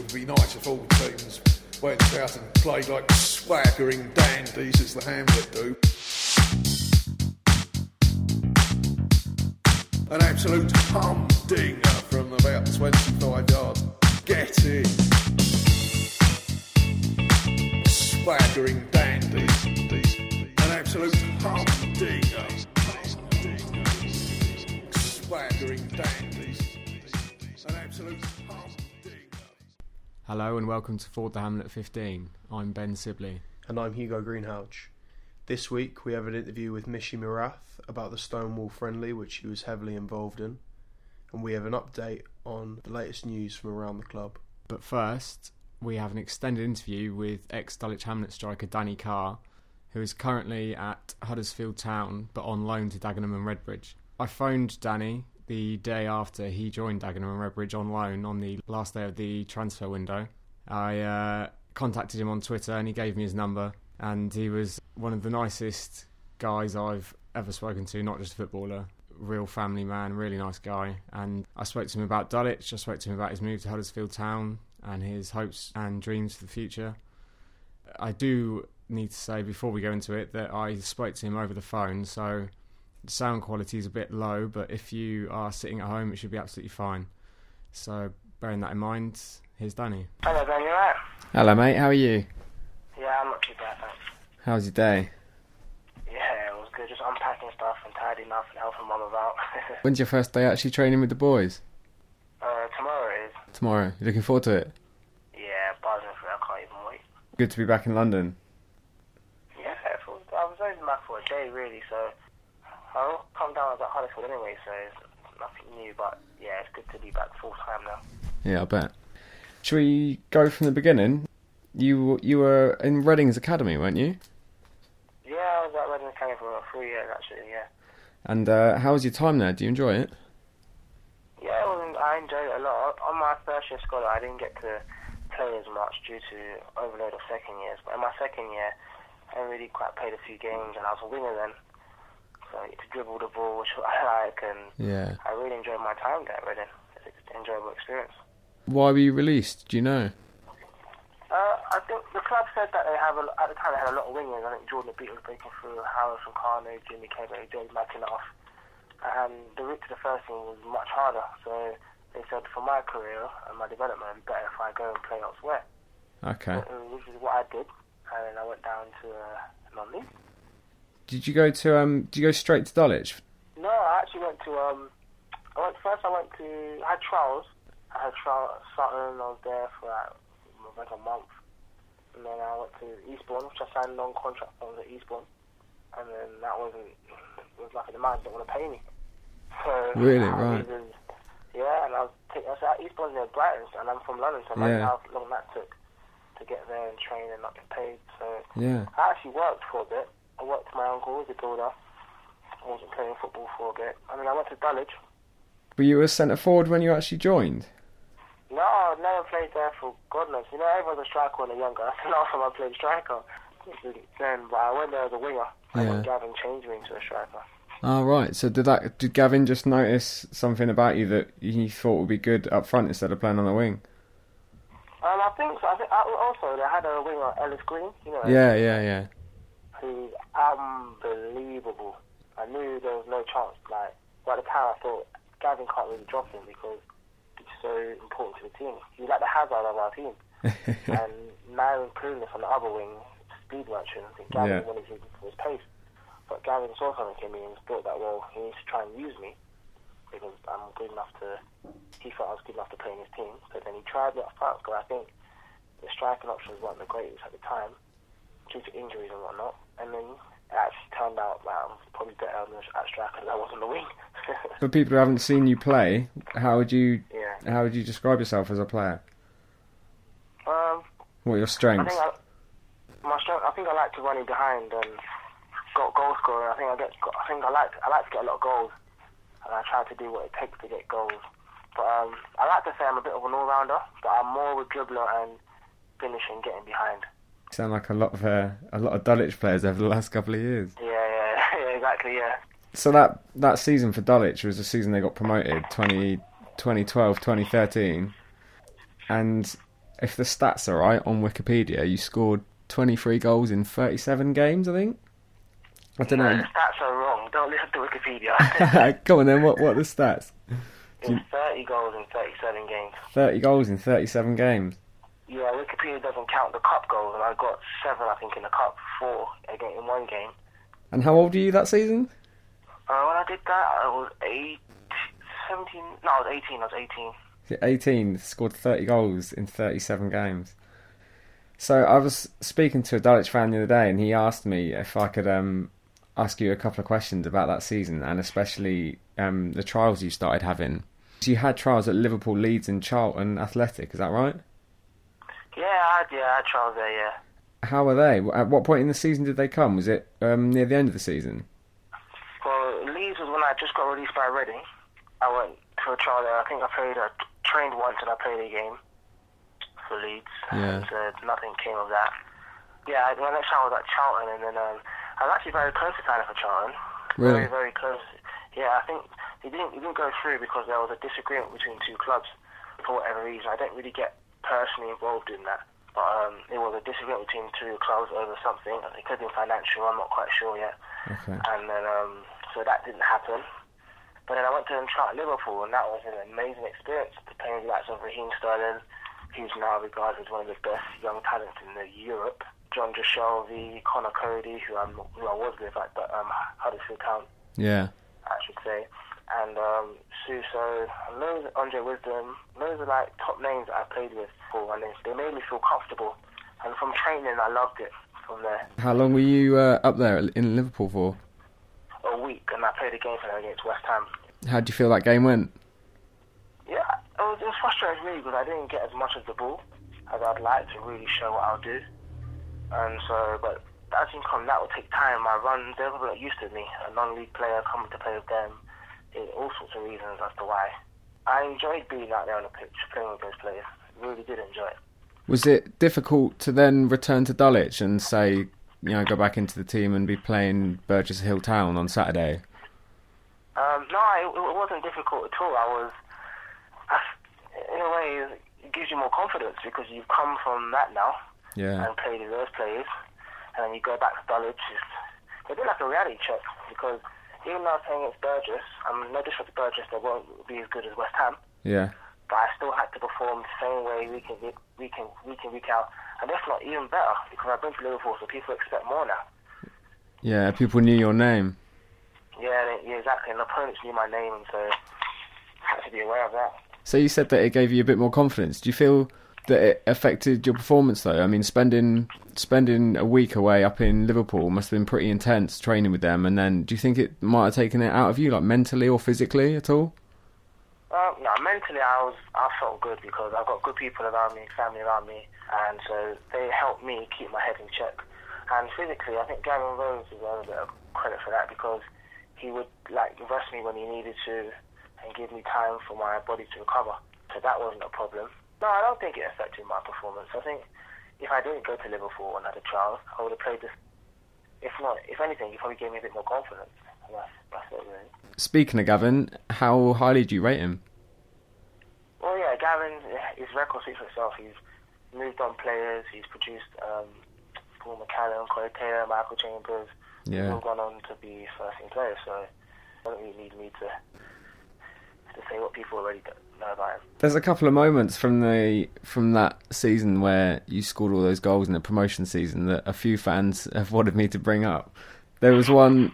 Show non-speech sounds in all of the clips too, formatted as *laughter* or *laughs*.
would be nice if all teams went out and played like swaggering dandies as the Hamlet do. An absolute humdinger from about 25 yards. Get in. Swaggering dandies. An absolute humdinger. Swaggering dandies. Hello and welcome to Ford the Hamlet 15. I'm Ben Sibley. and I'm Hugo Greenhalgh. This week we have an interview with Mishi Morath about the Stonewall friendly, which he was heavily involved in, and we have an update on the latest news from around the club. But first, we have an extended interview with ex Dulwich Hamlet striker Danny Carr, who is currently at Huddersfield Town but on loan to Dagenham and Redbridge. I phoned Danny the day after he joined Dagenham and Redbridge on loan on the last day of the transfer window. I uh, contacted him on Twitter and he gave me his number. And he was one of the nicest guys I've ever spoken to, not just a footballer. Real family man, really nice guy. And I spoke to him about Dulwich, I spoke to him about his move to Huddersfield Town and his hopes and dreams for the future. I do need to say before we go into it that I spoke to him over the phone, so the sound quality is a bit low, but if you are sitting at home, it should be absolutely fine. So, bearing that in mind, here's Danny. Hello, Ben, you alright? Hello, mate. How are you? Yeah, I'm not too bad, thanks. How's your day? Yeah, it was good. Just unpacking stuff and tidying up and helping mum about. *laughs* When's your first day actually training with the boys? uh, tomorrow is. Tomorrow. You looking forward to it? Yeah, buzzing for it. I can't even wait. Good to be back in London. Yeah, I was only back for a day, really, so I'll come down at Huddersfield anyway, so it's nothing new, but yeah, it's good to be back full time now. Yeah, I bet. Should we go from the beginning? You you were in Reading's academy, weren't you? Yeah, I was at Reading Academy for about three years, actually, yeah. And uh, how was your time there? Do you enjoy it? Yeah, well, I enjoyed it a lot. On my first year scholar, I didn't get to play as much due to overload of second years. But in my second year, I really quite played a few games, and I was a winger then. So to dribble the ball, which *laughs* I like, and Yeah. I really enjoyed my time there Really. It's an enjoyable experience. Why were you released? Do you know? Uh, I think the club said that they have a, at the time they had a lot of wingers. I think Jordan Obita was breaking through, Hal Robson-Kanu, Jimmy Kebe, James McIntosh, and the route to the first team was much harder. So they said for my career and my development, better if I go and play elsewhere. Okay. Which is what I did, and I went down to uh, non-league. Did you go to um? Did you go straight to Dulwich? No, I actually went to um. I went first. I went to. I had trials. I had trials. Sutton. I was there for like, like a month, and then I went to Eastbourne, which I signed a non-contract. I was at Eastbourne, and then that wasn't. It was like the man didn't want to pay me. So Really? Right. was- yeah, and I was. Take, I was at Eastbourne near Brighton, and I'm from London, so imagine Yeah. how long that took to get there and train and not get paid. So Yeah. I actually worked for a bit. I worked for my uncle as a builder. I wasn't playing football for a bit. And then I went to Dulwich. Were you a centre forward when you actually joined? No, I never played there for God knows. You know, everyone's a striker when they're younger. *laughs* That's the last time I played striker. Then, but I went there as a winger. And Yeah. then Gavin changed me into a striker. Oh right. So did that? Did Gavin just notice something about you that he thought would be good up front instead of playing on the wing? Um, I think so. I think I, also they had a winger, Ellis Green. You know, Yeah, yeah, yeah. Who's unbelievable. I knew there was no chance. Like, by the time I thought Gavin can't really drop him because he's so important to the team. He's like the hazard of our team. *laughs* and Myron Clueless on the other wing, speed merchant. I think Gavin Yeah. wanted him for his pace. But Gavin saw something in me and thought that, well, he needs to try and use me because I'm good enough to. He thought I was good enough to play in his team. So then he tried me up front because I think the striking options weren't the greatest at the time due to injuries and whatnot. And then it actually turned out that I'm probably better on the at striker than I was on the wing. *laughs* For people who haven't seen you play, how would you yeah. how would you describe yourself as a player? Um, What are your I strengths? think I, my strength. I think I like to run in behind and got goal scoring. I think I get. I think I like. I like to get a lot of goals, and I try to do what it takes to get goals. But um, I like to say I'm a bit of an all-rounder, but I'm more of a dribbler and finishing, getting behind. Sound like a lot of uh, a lot of Dulwich players over the last couple of years. Yeah, yeah, *laughs* yeah, exactly, yeah. So that that season for Dulwich was the season they got promoted 20, 2012, 2013. And if the stats are right on Wikipedia, you scored 23 goals in 37 games, I think. I don't No, know. the stats are wrong. Don't listen to Wikipedia. *laughs* *laughs* Come on then, what, what are the stats? it's 30 goals in 37 games. 30 goals in 37 games. Yeah, Wikipedia doesn't count the cup goals, and I got seven, I think, in the cup, four again in one game. And how old were you that season? Uh, when I did that, I was eight, 17. No, I was 18. I was 18. 18, scored 30 goals in 37 games. So I was speaking to a Dulwich fan the other day, and he asked me if I could um, ask you a couple of questions about that season, and especially um, the trials you started having. So you had trials at Liverpool, Leeds, and Charlton Athletic. Is that right? Yeah, I had, yeah, I had there, yeah. How were they? At what point in the season did they come? Was it um, near the end of the season? Well, Leeds was when I just got released by Reading. I went to a trial there. I think I played, I trained once and I played a game for Leeds. Yeah. And uh, nothing came of that. Yeah, my next time was at Charlton, and then um, I was actually very close to signing for Charlton. Really? Very, very close. Yeah, I think it didn't, it didn't go through because there was a disagreement between two clubs for whatever reason. I don't really get personally involved in that. But um, it was a disagreement between two clubs over something. It could have been financial, I'm not quite sure yet Okay. and then um, so that didn't happen. But then I went to try at Liverpool, and that was an amazing experience to play with the likes of Raheem Sterling, who's now regarded as one of the best young talents in the Europe. Jonjo Shelvey, Conor Coady, who, I'm, who I was with at um, Huddersfield Town, Yeah. I should say, and um, Suso, and loads, Andre Wisdom, loads of like top names that I played with, for and they, they made me feel comfortable. And from training, I loved it from there. How long were you uh, up there in Liverpool for? A week, and I played a game for them against West Ham. How do you feel that game went? Yeah, it was, it was frustrating me because I didn't get as much of the ball as I'd like to really show what I'll do. And so, but you come, that will take time. My run, they're not used to me, a non-league player coming to play with them. All sorts of reasons as to why. I enjoyed being out there on the pitch, playing with those players. Really did enjoy it. Was it difficult to then return to Dulwich and say, you know, go back into the team and be playing Burgess Hill Town on Saturday? Um, no, it, it wasn't difficult at all. I was, I, in a way, it gives you more confidence because you've come from that now. Yeah. and played with those players, and then you go back to Dulwich. It's, it's a bit like a reality check because even though I was playing against Burgess, I'm no disrespect to Burgess, they won't be as good as West Ham, Yeah. but I still had to perform the same way week in week, in week in week out, and if not even better because I've been to Liverpool, so people expect more now. Yeah, people knew your name. Yeah, yeah, exactly. And opponents knew my name, and so I had to be aware of that. So you said that it gave you a bit more confidence. Do you feel that it affected your performance though? I mean, spending spending a week away up in Liverpool must have been pretty intense training with them. And then, do you think it might have taken it out of you, like mentally or physically at all? Um, no, mentally I was I felt good because I've got good people around me, family around me, and so they helped me keep my head in check. And physically, I think Gavin Rose deserves a bit of credit for that because he would like rest me when he needed to and give me time for my body to recover. So that wasn't a problem. No, I don't think it affected my performance. I think if I didn't go to Liverpool and had a trial, I would have played this. If not, if anything, it probably gave me a bit more confidence. That's, that's it, really. Speaking of Gavin, how highly do you rate him? Well, yeah, Gavin, his record speaks for itself. He's moved on players. He's produced um, Paul McCallum, Corey Taylor, Michael Chambers. He's Yeah. all gone on to be first team players, so I don't really need me to to say what people already know about him. There's a couple of moments from the from that season where you scored all those goals in the promotion season that a few fans *laughs* have wanted me to bring up. There was one,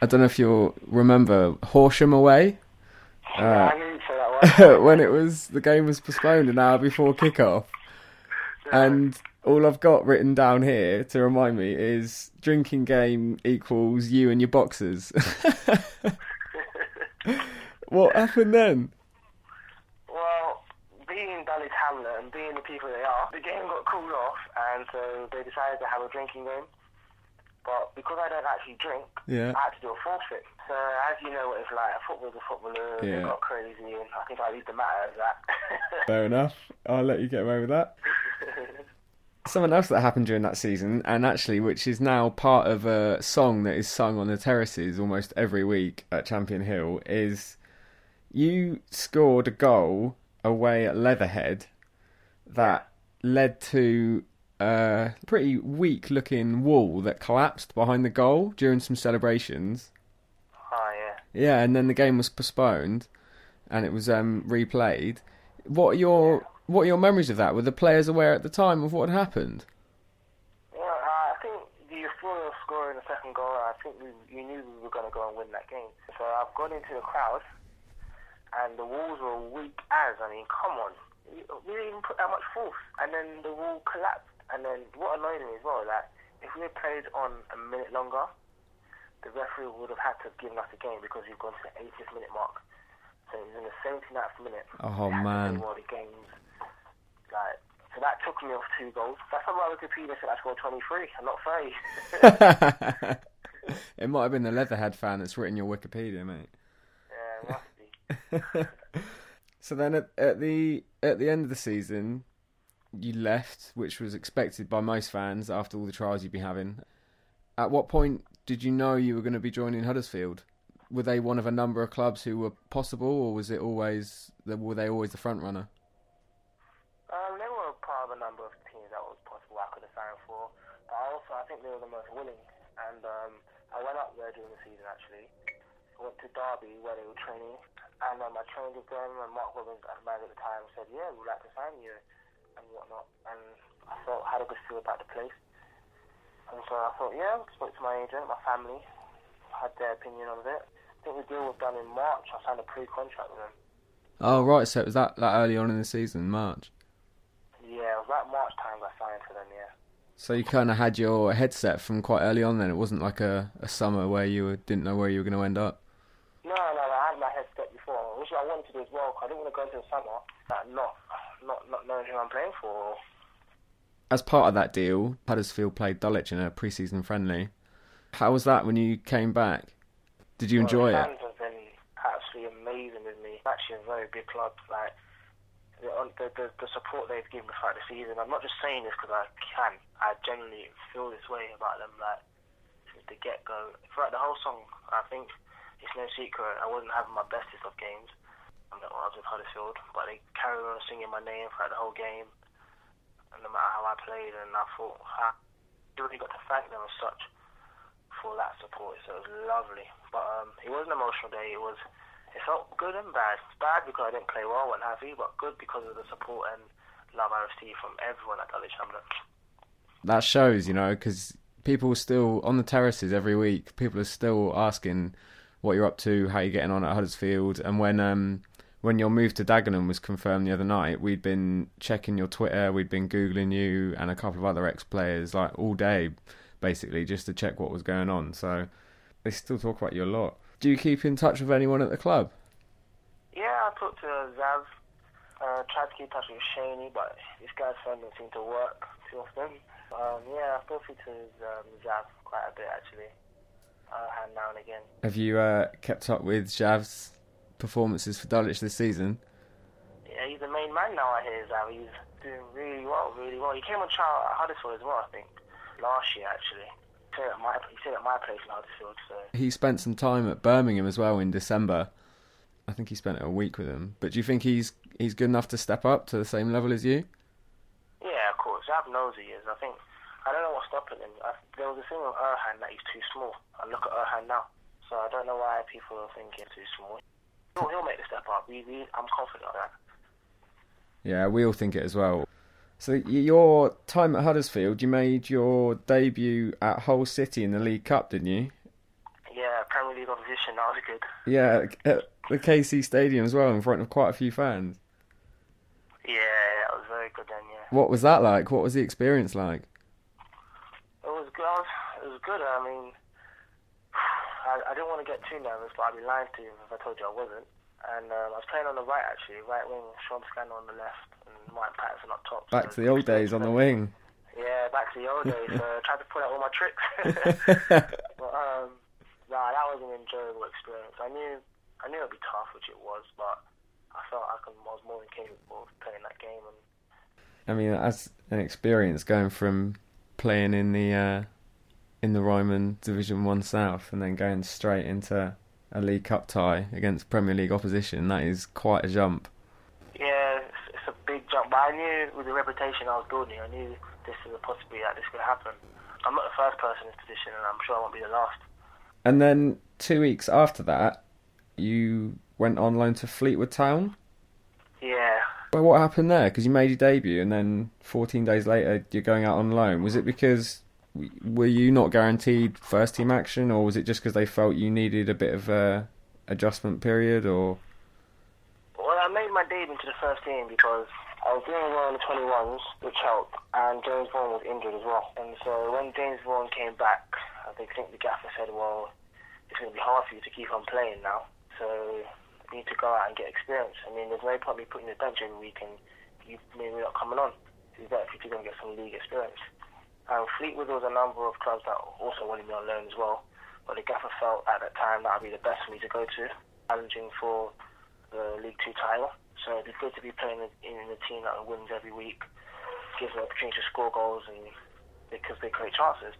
I don't know if you'll remember, Horsham away. yeah, I uh, knew you'd say that one. *laughs* when it was the game was postponed an hour before kickoff, *laughs* and all I've got written down here to remind me is drinking game equals you and your boxers. What happened then? Well, being Dulwich Hamlet and being the people they are, the game got called off, and so they decided to have a drinking game. But because I don't actually drink, Yeah. I had to do a forfeit. So as you know what it's like, football's a footballer, Yeah. they got crazy, and I think I leave the matter as that. *laughs* Fair enough. I'll let you get away with that. *laughs* Something else that happened during that season, and actually, which is now part of a song that is sung on the terraces almost every week at Champion Hill, is you scored a goal away at Leatherhead that led to a pretty weak looking wall that collapsed behind the goal during some celebrations. Oh yeah. Yeah, and then the game was postponed and it was um, replayed. What are your what are your memories of that? Were the players aware at the time of what had happened? Yeah, uh, I think the euphoria of scoring the second goal, I think we, you knew we were going to go and win that game. So I've gone into the crowd, and the walls were weak as. I mean, come on. We didn't even put that much force. And then the wall collapsed. And then what annoyed me as well, that if we had played on a minute longer, the referee would have had to have given us the game because we've gone to the 80th minute mark. So it was in the 79th minute. Oh, man. play All the games. Like, so that took me off two goals. That's why my Wikipedia said I scored 23 and not 30. *laughs* it might have been the Leatherhead fan that's written your Wikipedia, mate. yeah. *laughs* So then at, at the at the end of the season, you left, which was expected by most fans after all the trials you'd be having. At what point did you know you were going to be joining Huddersfield? Were they one of a number of clubs who were possible, or was it always were they always the front runner? Um, they were part of a number of teams that was possible I could have signed for. But also, I think they were the most willing. And um, I went up there during the season actually. I went to Derby where they were training. And um, I trained with them, and Mark Robins, at the manager at the time, said, Yeah, we'd like to sign you and whatnot. And I felt, had a good feel about the place. And so I thought, yeah, I spoke to my agent, my family, had their opinion of it. I think the deal was done in March. I signed a pre-contract with them. Oh right, so it was that that early on in the season, March. Yeah, it was like March time I signed for them, yeah. So you kind of had your headset from quite early on. Then it wasn't like a, a summer where you didn't know where you were going to end up. No, no, I had my headset before, which I wanted to do as well. 'cause I didn't want to go into the summer like, not, not, not knowing who I'm playing for. As part of that deal, Huddersfield played Dulwich in a pre-season friendly. How was that when you came back? Did you enjoy well, it? the fans have been absolutely amazing with me. Actually, a very big club. Like the, the, the, the support they've given me throughout the season. I'm not just saying this because I can. I genuinely feel this way about them. Like since the get go, throughout the whole song, I think it's no secret I wasn't having my bestest of games. I was with Huddersfield, but they carried on singing my name throughout the whole game, and no matter how I played, and I thought I really got to thank them as such for that support. So it was lovely. But um, it was an emotional day. It was. It felt good and bad. Bad because I didn't play well and have you, but good because of the support and love I received from everyone at Dulwich Hamlet. That shows, you know, because people still on the terraces every week. People are still asking what you're up to, how you're getting on at Huddersfield, and when um when your move to Dagenham was confirmed the other night, we'd been checking your Twitter, we'd been googling you and a couple of other ex-players like all day, basically just to check what was going on. So they still talk about you a lot. Do you keep in touch with anyone at the club? Yeah, I talked to Zav. Uh, tried to keep in touch with Shaney, but this guy's phone doesn't seem to work too often. Um, yeah, I still speak to um, Zav quite a bit actually. Uh, and now and again. Have you uh, kept up with Jav's performances for Dulwich this season? Yeah, he's the main man now. I hear Zav. He's doing really well, really well. He came on trial at Huddersfield as well, I think, last year actually. He stayed at my, he at my place in Huddersfield, so He spent some time at Birmingham as well in December. I think he spent a week with him. But do you think he's he's good enough to step up to the same level as you? Yeah, of course. Zav knows he is. I think I don't know what's stopping him. I, there was a thing with Erhun that he's too small. I look at Erhun now. So I don't know why people are thinking he's too small. He'll, he'll make the step up. We, we, I'm confident of that. Yeah, we all think it as well. So your time at Huddersfield, you made your debut at Hull City in the League Cup, didn't you? Yeah, Premier League opposition. That was good. Yeah, at the KC Stadium as well, in front of quite a few fans. Yeah, that was very good then. Yeah, What was that like? What was the experience like? it was good. It was good. I mean, didn't want to get too nervous, but I'd be lying to you if I told you I wasn't. And um, I was playing on the right actually, right wing. Sean Scannell on the left, and Mike Patterson up top. Back So to the old days on the wing. Yeah, back to the old days. *laughs* I tried to pull out all my tricks. *laughs* *laughs* but um, nah, that was an enjoyable experience. I knew, I knew it'd be tough, which it was, but I felt I, could, I was more than capable of playing that game. And I mean, that's an experience going from playing in the uh, in the Ryman Division One South and then going straight into a League Cup tie against Premier League opposition. That is quite a jump. yeah, it's, a big jump But I knew with the reputation I was building, I knew this is a possibility that this could happen. I'm not the first person in this position, and I'm sure I won't be the last. And then two weeks after that, you went on loan to Fleetwood Town. Yeah. But what happened there? Because you made your debut, and then 14 days later, you're going out on loan. Was it because were you not guaranteed first team action, or was it just because they felt you needed a bit of a adjustment period, or? Well, I made my debut into the first team because I was doing well in the 21s, which helped, and James Vaughan was injured as well. And so when James Vaughan came back, I think think the gaffer said, well, it's going to be hard for you to keep on playing now, so you need to go out and get experience. I mean, there's no point me putting the bench every week and you maybe not coming on. It's better if you go and get some league experience. And Fleetwood was a number of clubs that also wanted me on loan as well. But the gaffer felt at that time that would be the best for me to go to, challenging for the League Two title. So it'd be good to be playing in a team that wins every week, gives an opportunity to score goals, and because they create chances.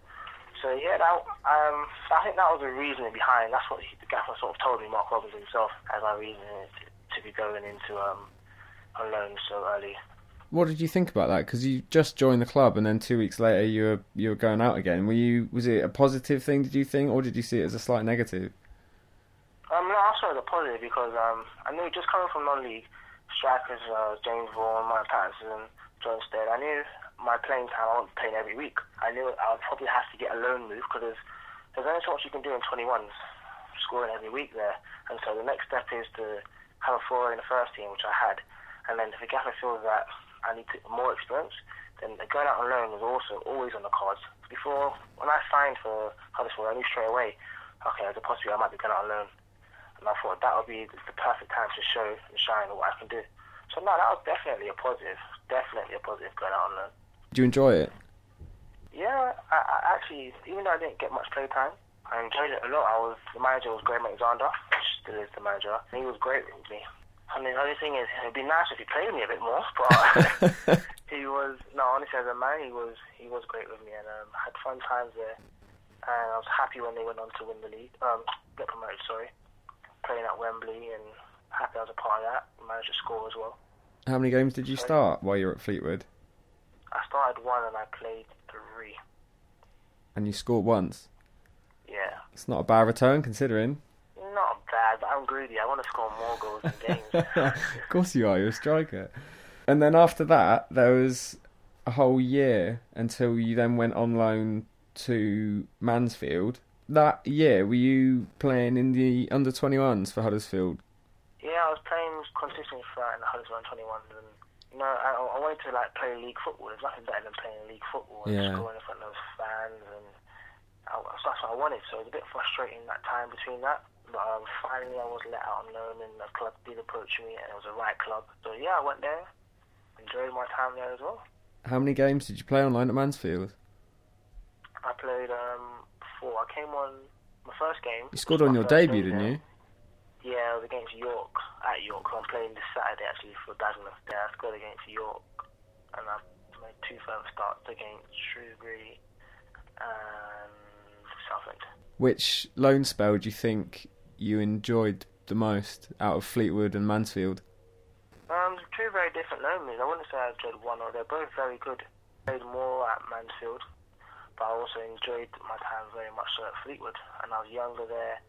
So yeah, that, um, I think that was the reasoning behind. That's what the gaffer sort of told me, Mark Robins himself, as my reason to, to be going into um, on loan so early. What did you think about that? Because you just joined the club, and then two weeks later you were you were going out again. Were you was it a positive thing? Did you think, or did you see it as a slight negative? Um, no, I saw it as a positive because um, I knew just coming from non-league strikers, uh, James Vaughan, Mike Patterson, Jon Stead. I knew my playing time. I wasn't playing every week. I knew I would probably have to get a loan move because there's, there's only so much you can do in 21s, scoring every week there. And so the next step is to have a four in the first team, which I had. And then if the gaffer feels that I need to, more experience, then going out on loan was also always on the cards. Before, when I signed for Huddersfield, I knew straight away, okay, there's a possibility I might be going out on loan. And I thought that would be the perfect time to show and shine what I can do. So no, that was definitely a positive. Definitely a positive going out on loan. Do you enjoy it? Yeah, I, I actually, even though I didn't get much play time, I enjoyed it a lot. I was the manager was Graham Alexander, still is the manager. And he was great with me. I mean, the only thing is, it'd be nice if he played me a bit more, but *laughs* he was no. Honestly, as a man, he was he was great with me, and um, had fun times there. And I was happy when they went on to win the league, um, get promoted. Sorry, playing at Wembley, and happy I was a part of that. Managed to score as well. How many games did you start while you were at Fleetwood? I started one and I played three. And you scored once. Yeah. It's not a bad return considering. Not bad, but I'm greedy. I want to score more goals in games. *laughs* of course you are. You're a striker. And then after that, there was a whole year until you then went on loan to Mansfield. That year, were you playing in the under 21s for Huddersfield? Yeah, I was playing consistently throughout in the Huddersfield 21s, and you know, I, I wanted to like play league football. There's nothing better than playing league football and Yeah. scoring in front of those fans, and I, that's what I wanted. So it was a bit frustrating that time between that. But um, finally, I was let out on loan, and the club did approach me, and it was the right club. So yeah, I went there, enjoyed my time there as well. How many games did you play online at Mansfield? I played um, four. I came on my first game. You scored on your debut, didn't you? Yeah, it was against York at York. I'm playing this Saturday actually for Dagenham. Yeah, I scored against York, and I made two further starts against Shrewsbury and Southend. Which loan spell do you think you enjoyed the most out of Fleetwood and Mansfield? Um, two very different loans. I wouldn't say I enjoyed one or they're both very good. I Played more at Mansfield, but I also enjoyed my time very much so at Fleetwood, and I was younger there.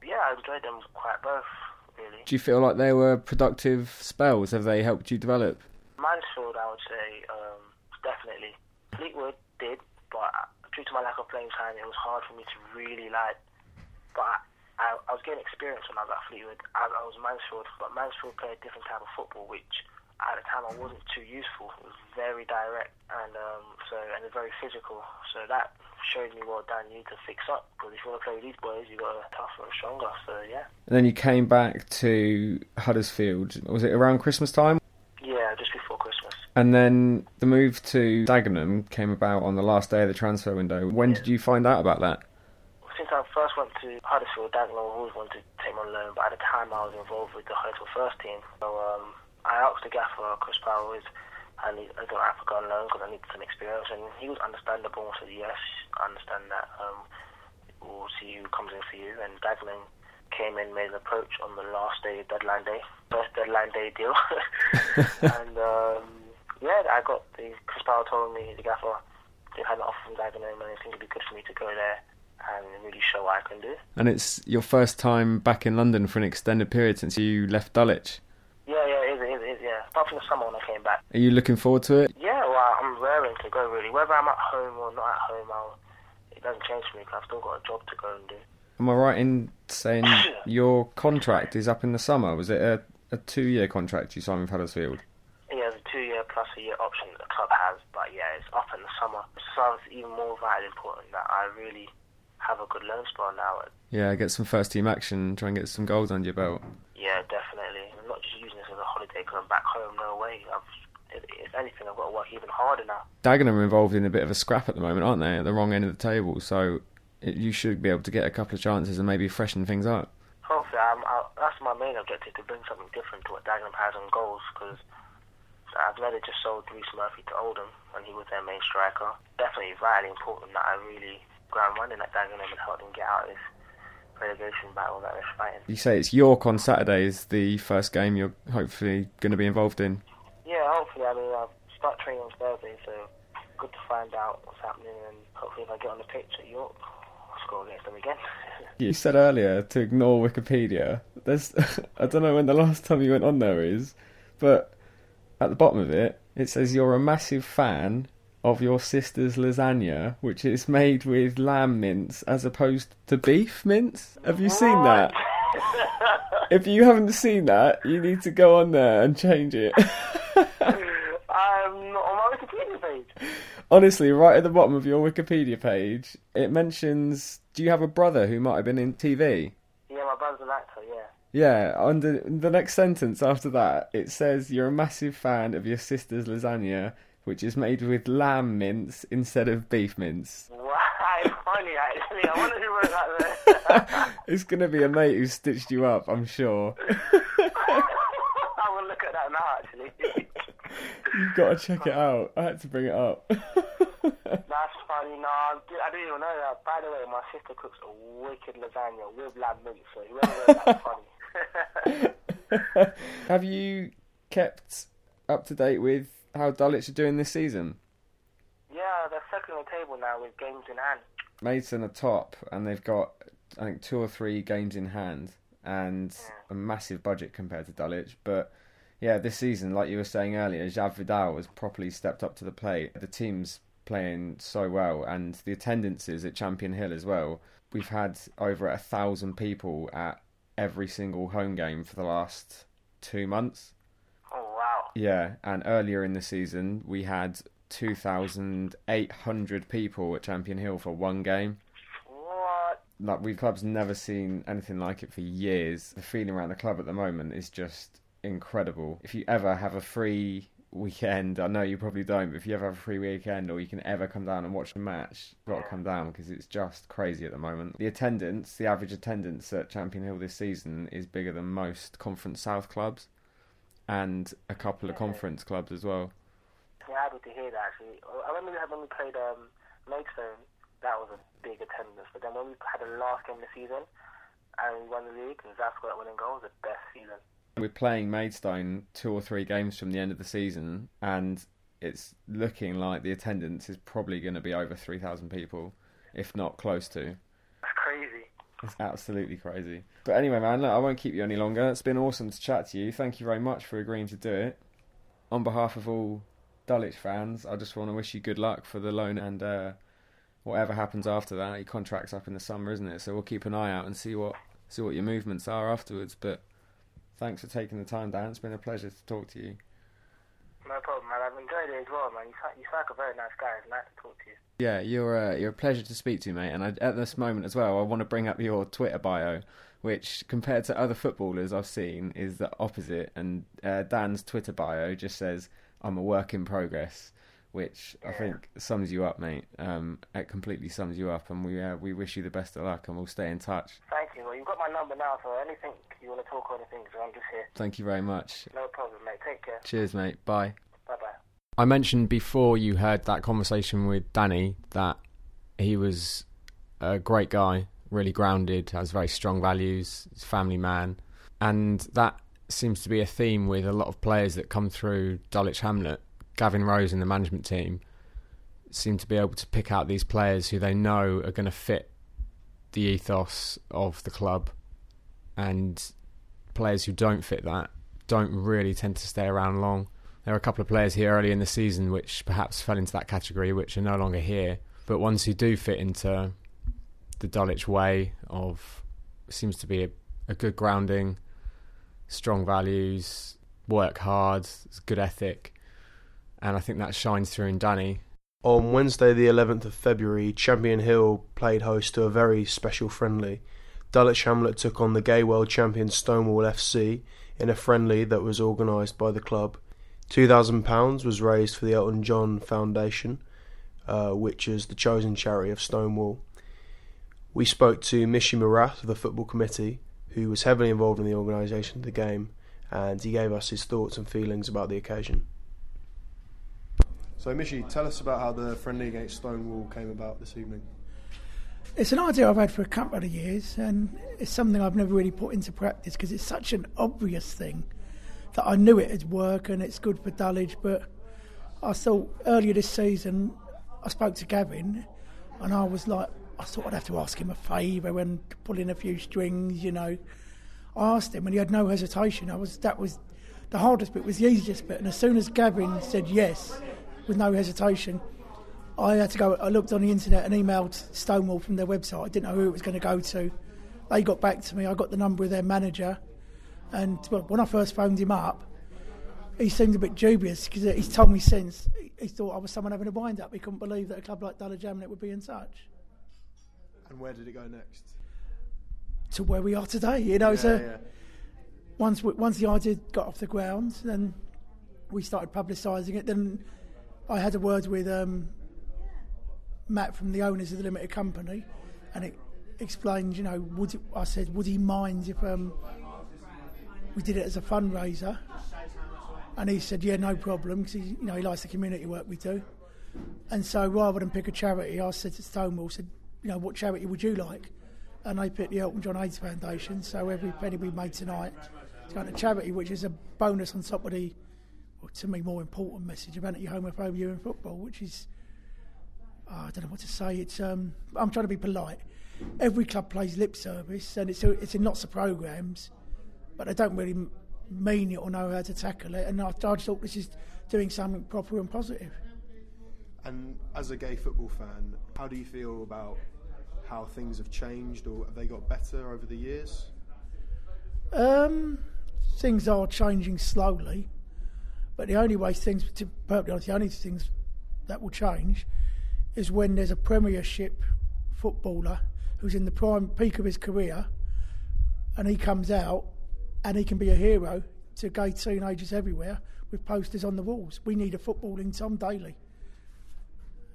But yeah, I enjoyed them quite both, really. Do you feel like they were productive spells? Have they helped you develop? Mansfield, I would say, um, definitely. Fleetwood did, but due to my lack of playing time, it was hard for me to really like. But I, I was getting experience when I was at Fleetwood. I, I was Mansfield, but Mansfield played a different type of football, which at the time I wasn't too useful. It was very direct and um, so and very physical. So that showed me what Dan you need to fix up because if you want to play with these boys, you've got to tougher and stronger. So yeah, And then you came back to Huddersfield. Was it around Christmas time? yeah, just before Christmas. And then the move to Dagenham came about on the last day of the transfer window. When did you find out about that? Since I first went to Huddersfield, Dagenham always wanted to take me on loan, but at the time I was involved with the Huddersfield first team. So um, I asked the gaffer, Chris Powell, is I need I don't have to go on loan because I need some experience, and he was understandable and said, yes, I understand that. Um, we'll see who comes in for you. And Dagenham came in, made an approach on the last day, deadline day, first deadline day deal, *laughs* and um, yeah, I got the Chris Powell told me the gaffer they had an offer from Dagenham and it seemed to be good for me to go there and really show what I can do. And it's your first time back in London for an extended period since you left Dulwich. Yeah, yeah, it is, it is, yeah. Apart from the summer when I came back. Are you looking forward to it? Yeah, well, I'm raring to go really. Whether I'm at home or not at home, I'll, it doesn't change for me because I've still got a job to go and do. Am I right in saying *coughs* your contract is up in the summer? Was it a, a two year contract you signed with Huddersfield? Yeah, it's a two year plus a year option that the club has, but yeah, it's up in the summer. So it's even more vitally important that I really have a good loan spell now. Yeah, get some first team action, try and get some goals under your belt. Yeah, definitely. I'm not just using this as a holiday because I'm back home. No way. I've, if, if anything, I've got to work even harder now. Dagenham are involved in a bit of a scrap at the moment, aren't they? At the wrong end of the table, so it, you should be able to get a couple of chances and maybe freshen things up. Hopefully, I'm, I, that's my main objective to bring something different to what Dagenham has on goals because I've never just sold Rhys Murphy to Oldham and he was their main striker. Definitely vitally important that I really ground running at Dagenham and help them get out of this relegation battle that they're fighting. You say it's York on Saturday is the first game you're hopefully going to be involved in. Yeah, hopefully. I mean, I'll start training on Thursday, so good to find out what's happening and hopefully if I get on the pitch at York, I'll score against them again. *laughs* You said earlier to ignore Wikipedia. There's, *laughs* I don't know when the last time you went on there is, but at the bottom of it, it says you're a massive fan of your sister's lasagna, which is made with lamb mince as opposed to beef mince. Have you seen that? *laughs* If you haven't seen that, you need to go on there and change it. *laughs* I'm not on my Wikipedia page. Honestly, right at the bottom of your Wikipedia page, it mentions. Do you have a brother who might have been in TV? Yeah, my brother's an actor, yeah. Yeah, under the next sentence after that, it says you're a massive fan of your sister's lasagna, which is made with lamb mince instead of beef mince. Wow, funny actually. I wonder who wrote that there. *laughs* It's gonna be a mate who stitched you up, I'm sure. *laughs* I will look at that now actually. You've got to check it out. I had to bring it up. *laughs* That's funny. No, I di- I didn't even know that. By the way, my sister cooks a wicked lasagna with lamb mince, so whoever wrote that's funny. have you kept up to date with how Dulwich are doing this season? yeah, they're second on the table now with games in hand. Maidstone are top, and they've got I think two or three games in hand and a massive budget compared to Dulwich. But yeah, this season, like you were saying earlier, Jav Vidal has properly stepped up to the plate. The team's playing so well, and the attendances at Champion Hill as well. We've had over a thousand people at every single home game for the last two months. Yeah, and earlier in the season we had 2,800 people at Champion Hill for one game. What? Like we club's never seen anything like it for years. The feeling around the club at the moment is just incredible. If you ever have a free weekend, I know you probably don't, but if you ever have a free weekend or you can ever come down and watch a match, you've got to come down because it's just crazy at the moment. The attendance, the average attendance at Champion Hill this season is bigger than most Conference South clubs and a couple of conference clubs as well. Yeah, happy to hear that actually. I remember we had- when we played um, Maidstone, that was a big attendance. But then when we had the last game of the season and we won the league, and that's got winning goals, the best season. We're playing Maidstone two or three games from the end of the season, and it's looking like the attendance is probably going to be over 3,000 people, if not close to. That's crazy. It's absolutely crazy. But anyway, man, look, I won't keep you any longer. It's been awesome to chat to you. Thank you very much for agreeing to do it. On behalf of all Dulwich fans, I just want to wish you good luck for the loan and uh, whatever happens after that. Your contract's up in the summer, isn't it? So we'll keep an eye out and see what see what your movements are afterwards. But thanks for taking the time, Dan. It's been a pleasure to talk to you. No problem. I've enjoyed it as well, man. You sound, you sound like a very nice guy. It's nice to talk to you. Yeah, you're uh, you're a pleasure to speak to, mate. And I, at this moment as well, I want to bring up your Twitter bio, which compared to other footballers I've seen is the opposite. And uh, Dan's Twitter bio just says, "I'm a work in progress," which I think sums you up, mate. Um, it completely sums you up, and we uh, we wish you the best of luck, and we'll stay in touch. Thank you. Well, you've got my number now, so anything you want to talk or anything, so I'm just here. Thank you very much. No problem, mate. Take care. Cheers, mate. Bye. I mentioned before you heard that conversation with Danny that he was a great guy, really grounded, has very strong values, family man, and that seems to be a theme with a lot of players that come through Dulwich Hamlet. Gavin Rose and the management team seem to be able to pick out these players who they know are going to fit the ethos of the club, and players who don't fit that don't really tend to stay around long. There are a couple of players here early in the season which perhaps fell into that category, which are no longer here. But ones who do fit into the Dulwich way of seems to be a, a good grounding, strong values, work hard, good ethic, and I think that shines through in Danny. On Wednesday, the 11th of February, Champion Hill played host to a very special friendly. Dulwich Hamlet took on the gay world champion Stonewall FC in a friendly that was organised by the club. £2,000 was raised for the Elton John Foundation, uh, which is the chosen charity of Stonewall. We spoke to Mishi Morath of the football committee, who was heavily involved in the organisation of the game, and he gave us his thoughts and feelings about the occasion. So, Mishi, tell us about how the friendly against Stonewall came about this evening. It's an idea I've had for a couple of years, and it's something I've never really put into practice because it's such an obvious thing that I knew it would work and it's good for Dulwich. But I thought earlier this season, I spoke to Gavin, and I was like, I thought I'd have to ask him a favour and pull in a few strings, you know. I asked him, and he had no hesitation. I was that was the hardest bit, was the easiest bit. And as soon as Gavin said yes, with no hesitation, I had to go. I looked on the internet and emailed Stonewall from their website. I didn't know who it was going to go to. They got back to me. I got the number of their manager, and well, when I first phoned him up, he seemed a bit dubious because he's told me since he thought I was someone having a wind up. He couldn't believe that a club like Dulwich Hamlet would be in touch. And where did it go next? To where we are today, you know. Yeah, so yeah. once we- once the idea got off the ground, then we started publicising it. Then I had a word with um, Matt from the owners of the limited company, and it explained, you know, would I said, would he mind if um, we did it as a fundraiser? And he said, yeah, no problem, because you know he likes the community work we do. And so rather than pick a charity, I said to Stonewall, said, you know, what charity would you like? And they picked the Elton John AIDS Foundation. So every penny we made tonight is going to charity, which is a bonus on top of the, well, to me, more important message of anti-homophobia in football, which is, oh, I don't know what to say. It's um, I'm trying to be polite. Every club plays lip service, and it's it's in lots of programs, but they don't really mean it or know how to tackle it. And I, I just thought this is doing something proper and positive. And as a gay football fan, how do you feel about how things have changed, or have they got better over the years? Um, things are changing slowly, but the only way things, to be perfectly honest, the only things that will change is when there's a Premiership footballer who's in the prime peak of his career, and he comes out and he can be a hero to gay teenagers everywhere with posters on the walls. We need a footballing Tom Daley.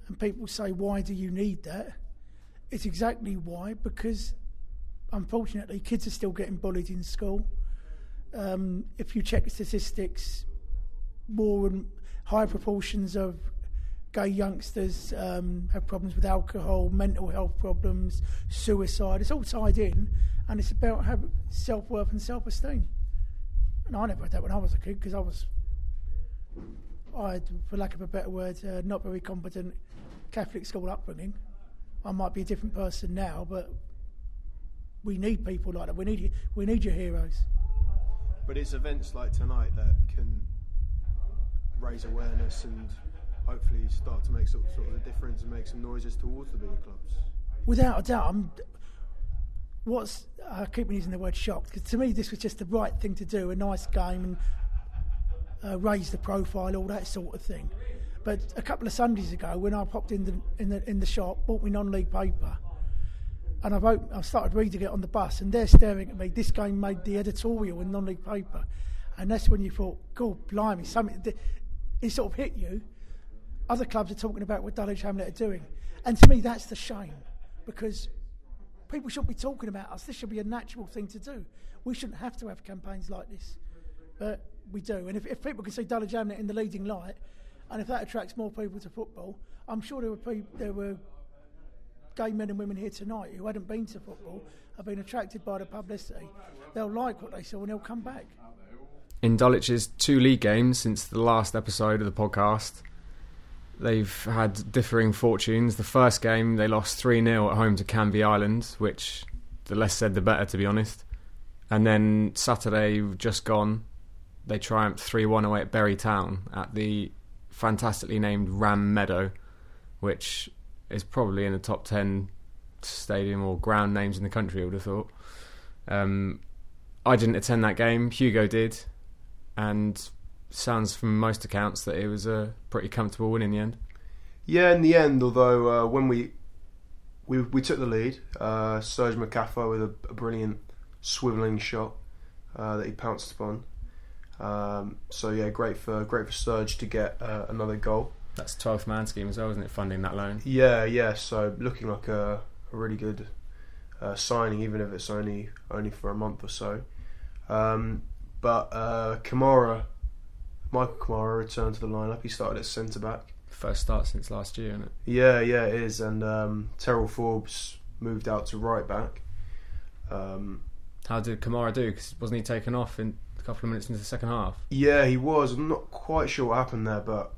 And people say, why do you need that? It's exactly why, because unfortunately, kids are still getting bullied in school. Um, if you check the statistics, more and higher proportions of gay youngsters um, have problems with alcohol, mental health problems, suicide. It's all tied in, and it's about self worth and self esteem. And I never had that when I was a kid because I was, I had, for lack of a better word, uh, not very competent Catholic school upbringing. I might be a different person now, but we need people like that. We need we need your heroes. But it's events like tonight that can raise awareness and hopefully start to make sort, sort of a difference and make some noises towards the bigger clubs. Without a doubt, I'm. What's I keep using the word shocked because to me this was just the right thing to do, a nice game and uh, raise the profile, all that sort of thing. But a couple of Sundays ago, when I popped in the in the in the shop, bought me non-league paper, and I wrote, I started reading it on the bus, and they're staring at me. This game made the editorial in non-league paper, and that's when you thought, God, blimey, something. It sort of hit you. Other clubs are talking about what Dulwich Hamlet are doing, and to me, that's the shame, because people shouldn't be talking about us. This should be a natural thing to do. We shouldn't have to have campaigns like this, but we do. And if, if people can see Dulwich Hamlet in the leading light, and if that attracts more people to football, I'm sure there were peop there were gay men and women here tonight who hadn't been to football, have been attracted by the publicity. They'll like what they saw and they'll come back. In Dulwich's two league games since the last episode of the podcast, they've had differing fortunes. The first game, they lost 3 0 at home to Canvey Island, which the less said the better, to be honest. And then Saturday, just gone, they triumphed 3 1 away at Bury Town at the fantastically named Ram Meadow, which is probably in the top 10 stadium or ground names in the country, I would have thought. Um, I didn't attend that game, Hugo did, and sounds from most accounts that it was a pretty comfortable win in the end. Yeah, in the end, although uh, when we we we took the lead, uh, Serge Makofo with a, a brilliant swiveling shot uh, that he pounced upon. Um, so yeah, great for great for Serge to get uh, another goal. That's 12th man scheme as well, isn't it? Funding that loan. Yeah, yeah. So looking like a, a really good uh, signing, even if it's only only for a month or so. Um, but uh, Kamara, Michael Kamara returned to the lineup. He started at centre back. First start since last year, isn't it? Yeah, yeah, it is. And um, Terrell Forbes moved out to right back. Um, How did Kamara do? Because wasn't he taken off in a couple of minutes into the second half? yeah, he was. I'm not quite sure what happened there, but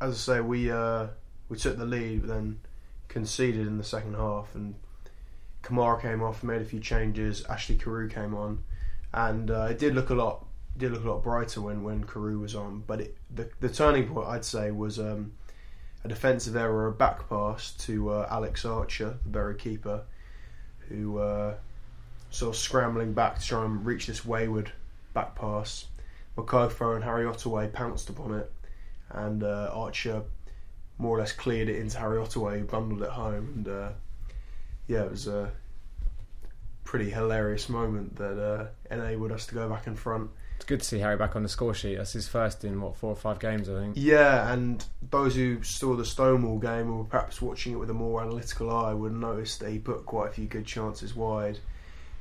as I say, we uh, we took the lead, but then conceded in the second half, and Kamara came off, made a few changes. Ashley Carew came on, and uh, it did look a lot did look a lot brighter when when Carew was on. But it, the the turning point I'd say was um, a defensive error, a back pass to uh, Alex Archer, the Bury keeper, who uh, sort of scrambling back to try and reach this wayward back pass. Makofo and Harry Ottaway pounced upon it, and uh, Archer more or less cleared it into Harry Ottaway, who bundled it home. And uh, yeah, it was a pretty hilarious moment that uh, enabled us to go back in front. It's good to see Harry back on the score sheet. That's his first in what four or five games, I think. Yeah, and those who saw the Stonewall game or perhaps watching it with a more analytical eye would notice that he put quite a few good chances wide.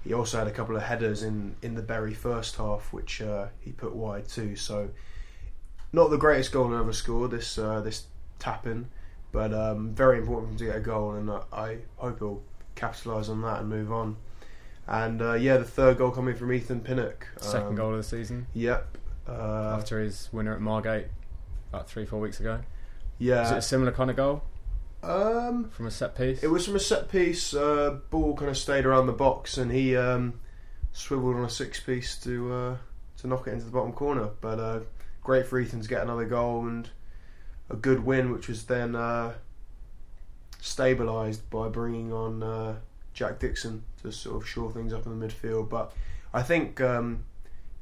He also had a couple of headers in, in the Bury first half, which uh, he put wide too. So, not the greatest goal I've ever scored this uh, this tap in, but um, very important to get a goal, and I hope he'll capitalise on that and move on. And uh, yeah, the third goal coming from Ethan Pinnock. Second Um, goal of the season Yep. Uh, after his winner at Margate about three four weeks ago. yeah. Is it a similar kind of goal um, from a set piece? It was from a set piece. Uh, ball kind of stayed around the box, and he um, swiveled on a six piece to uh, to knock it into the bottom corner. But uh, great for Ethan to get another goal and a good win, which was then uh, stabilised by bringing on uh, Jack Dixon to sort of shore things up in the midfield. But I think um,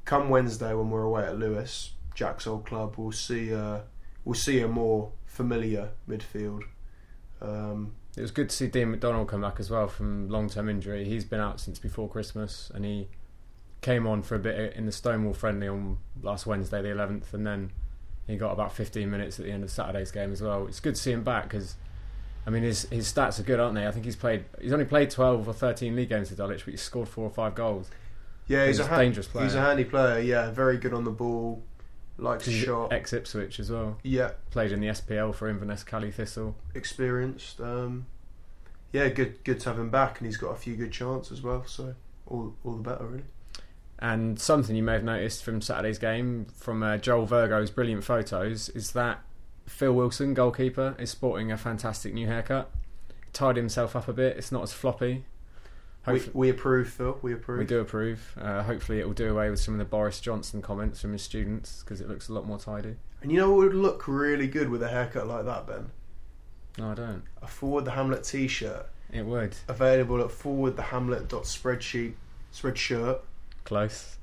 come Wednesday when we're away at Lewes, Jack's old club, we'll see uh, we'll see a more familiar midfield. Um, It was good to see Dean McDonald come back as well from long term injury. He's been out since before Christmas and he came on for a bit in the Stonewall friendly on last Wednesday, the 11th, and then he got about 15 minutes at the end of Saturday's game as well. It's good to see him back because, I mean, his his stats are good, aren't they? I think he's played, he's only played 12 or 13 league games for Dulwich, but he's scored four or five goals. Yeah, he's, He's a ha- dangerous player. He's a handy player. Yeah, very good on the ball. Likes a He's shot. Ex Ipswich as well. yeah, Played in the SPL for Inverness Caley Thistle. experienced. Um, yeah, good. Good to have him back, and he's got a few good chances as well. So all all the better, really. And something you may have noticed from Saturday's game, from uh, Joel Virgo's brilliant photos, is that Phil Wilson, goalkeeper, is sporting a fantastic new haircut. Tied himself up a bit. It's not as floppy. We, Hopefully, we approve, Phil. We approve. we, do approve. Uh, hopefully, it will do away with some of the Boris Johnson comments from his students because it looks a lot more tidy. And you know what would look really good with a haircut like that, Ben? No, I don't. A forward the Hamlet T-shirt It would. available at forwardthehamlet.spreadsheet spreadshirt. Close.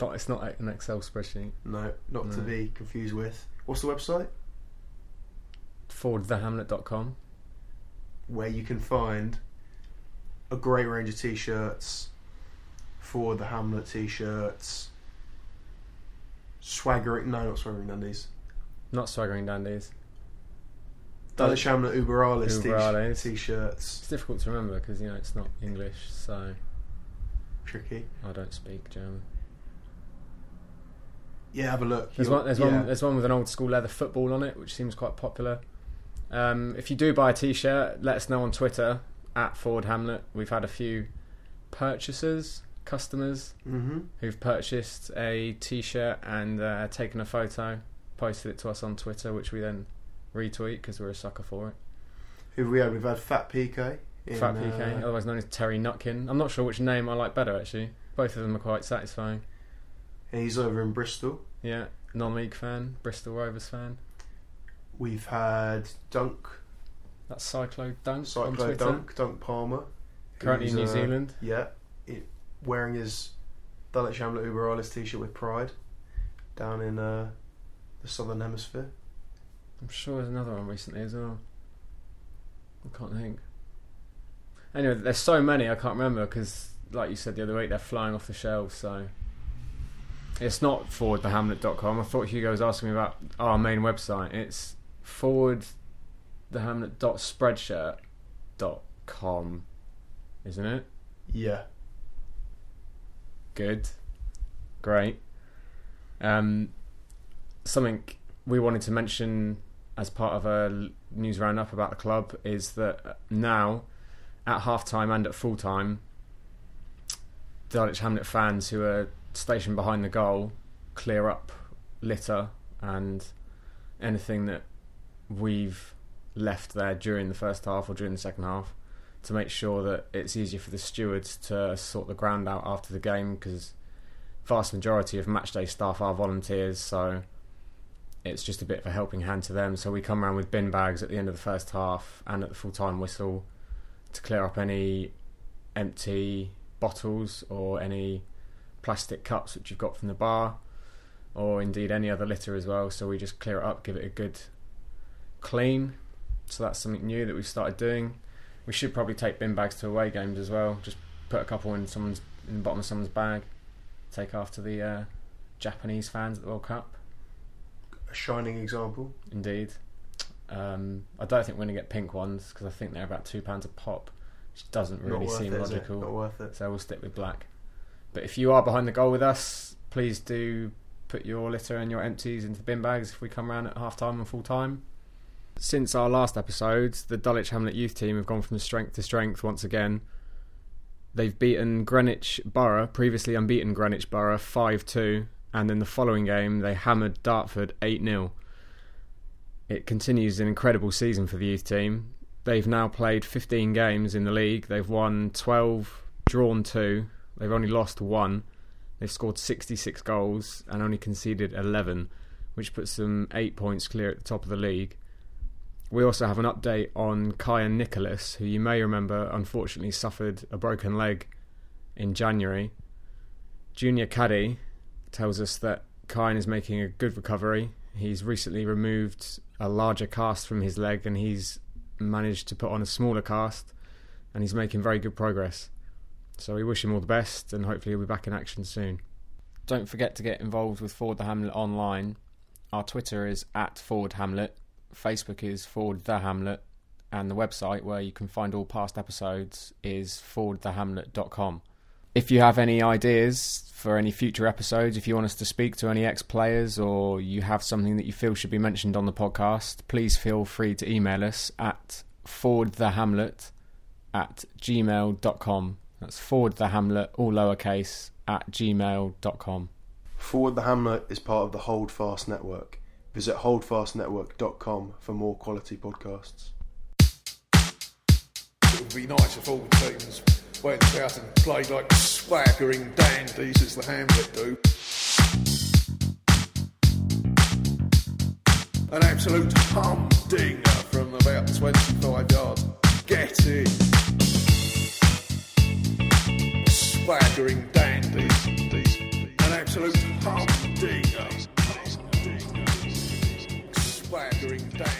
It's not an Excel spreadsheet. No, not to be confused with. What's the website? Forwardthehamlet.com. where you can find a great range of t-shirts for the Hamlet t-shirts. Swaggering, no, not swaggering dandies. Not swaggering dandies. Dulwich Hamlet Uber Alles Uber Alles. t-shirts. It's difficult to remember because you know it's not English, so Tricky. I don't speak German. Yeah, have a look. There's one. There's yeah. one. There's one with an old school leather football on it, which seems quite popular. Um, if you do buy a T-shirt, let us know on Twitter at Ford Hamlet. We've had a few purchases, customers Mm-hmm. who've purchased a T-shirt and uh, taken a photo, posted it to us on Twitter, which we then retweet because we're a sucker for it. Who have we had? We've had Fat PK. in, Fat PK, uh, otherwise known as Terry Nutkin. I'm not sure which name I like better actually. Both of them are quite satisfying. and he's over in Bristol. Yeah, non-league fan, Bristol Rovers fan. We've had Dunk, That's Cyclo Dunk Cyclo. Dunk, Dunk Palmer. Currently in New uh, Zealand. Yeah, it, wearing his Dulwich Hamlet Uber Alles t-shirt with pride down in uh, the Southern Hemisphere. I'm sure there's another one recently as well. I can't think. Anyway, there's so many I can't remember because, like you said the other week, they're flying off the shelves. So it's not forwardthehamlet.com. I thought Hugo was asking me about our main website. It's forwardthehamlet.spreadshirt.com, isn't it? Yeah. Good. Great. Um, something we wanted to mention as part of a news roundup about the club is that now, at half time and at full time, Dulwich Hamlet fans who are stationed behind the goal clear up litter and anything that we've left there during the first half or during the second half to make sure that it's easier for the stewards to sort the ground out after the game because vast majority of matchday staff are volunteers so it's just a bit of a helping hand to them. So we come around with bin bags at the end of the first half and at the full time whistle to clear up any empty bottles or any plastic cups which you've got from the bar or indeed any other litter as well. So we just clear it up give it a good clean so that's something new that we've started doing we should probably take bin bags to away games as well. Just put a couple in someone's in the bottom of someone's bag. Take after the uh, Japanese fans at the World Cup. A shining example. Indeed. Um, I don't think we're going to get pink ones because I think they're about two pounds a pop, which doesn't really seem it? logical. Not worth it. So we'll stick with black. But if you are behind the goal with us, please do put your litter and your empties into the bin bags if we come around at half time and full time. Since our last episode, the Dulwich Hamlet youth team have gone from strength to strength once again. They've beaten Greenwich Borough, previously unbeaten Greenwich Borough, 5 2, and in the following game, they hammered Dartford 8 0. It continues an incredible season for the youth team. They've now played 15 games in the league. They've won 12, drawn 2. They've only lost 1. They've scored 66 goals and only conceded 11, which puts them 8 points clear at the top of the league. We also have an update on Kyan Nicholas, who you may remember unfortunately suffered a broken leg in January. Junior Caddy tells us that Kyan is making a good recovery. He's recently removed a larger cast from his leg and he's managed to put on a smaller cast and he's making very good progress. So we wish him all the best and hopefully he'll be back in action soon. Don't forget to get involved with Forward the Hamlet online. Our Twitter is at Forward Hamlet, Facebook is Forward the Hamlet, and the website where you can find all past episodes is forwardthehamlet.com. If you have any ideas for any future episodes, if you want us to speak to any ex players or you have something that you feel should be mentioned on the podcast, please feel free to email us at forwardthehamlet at gmail.com. That's forwardthehamlet, all lowercase, at gmail.com. Forward the Hamlet is part of the Holdfast Network. Visit holdfastnetwork.com for more quality podcasts. It would be nice if all the teams went out and played like swaggering dandies as the Hamlet do. An absolute humdinger from about 25 yards. Get in. Swaggering dandies. An absolute humdinger. Swaggering dandies.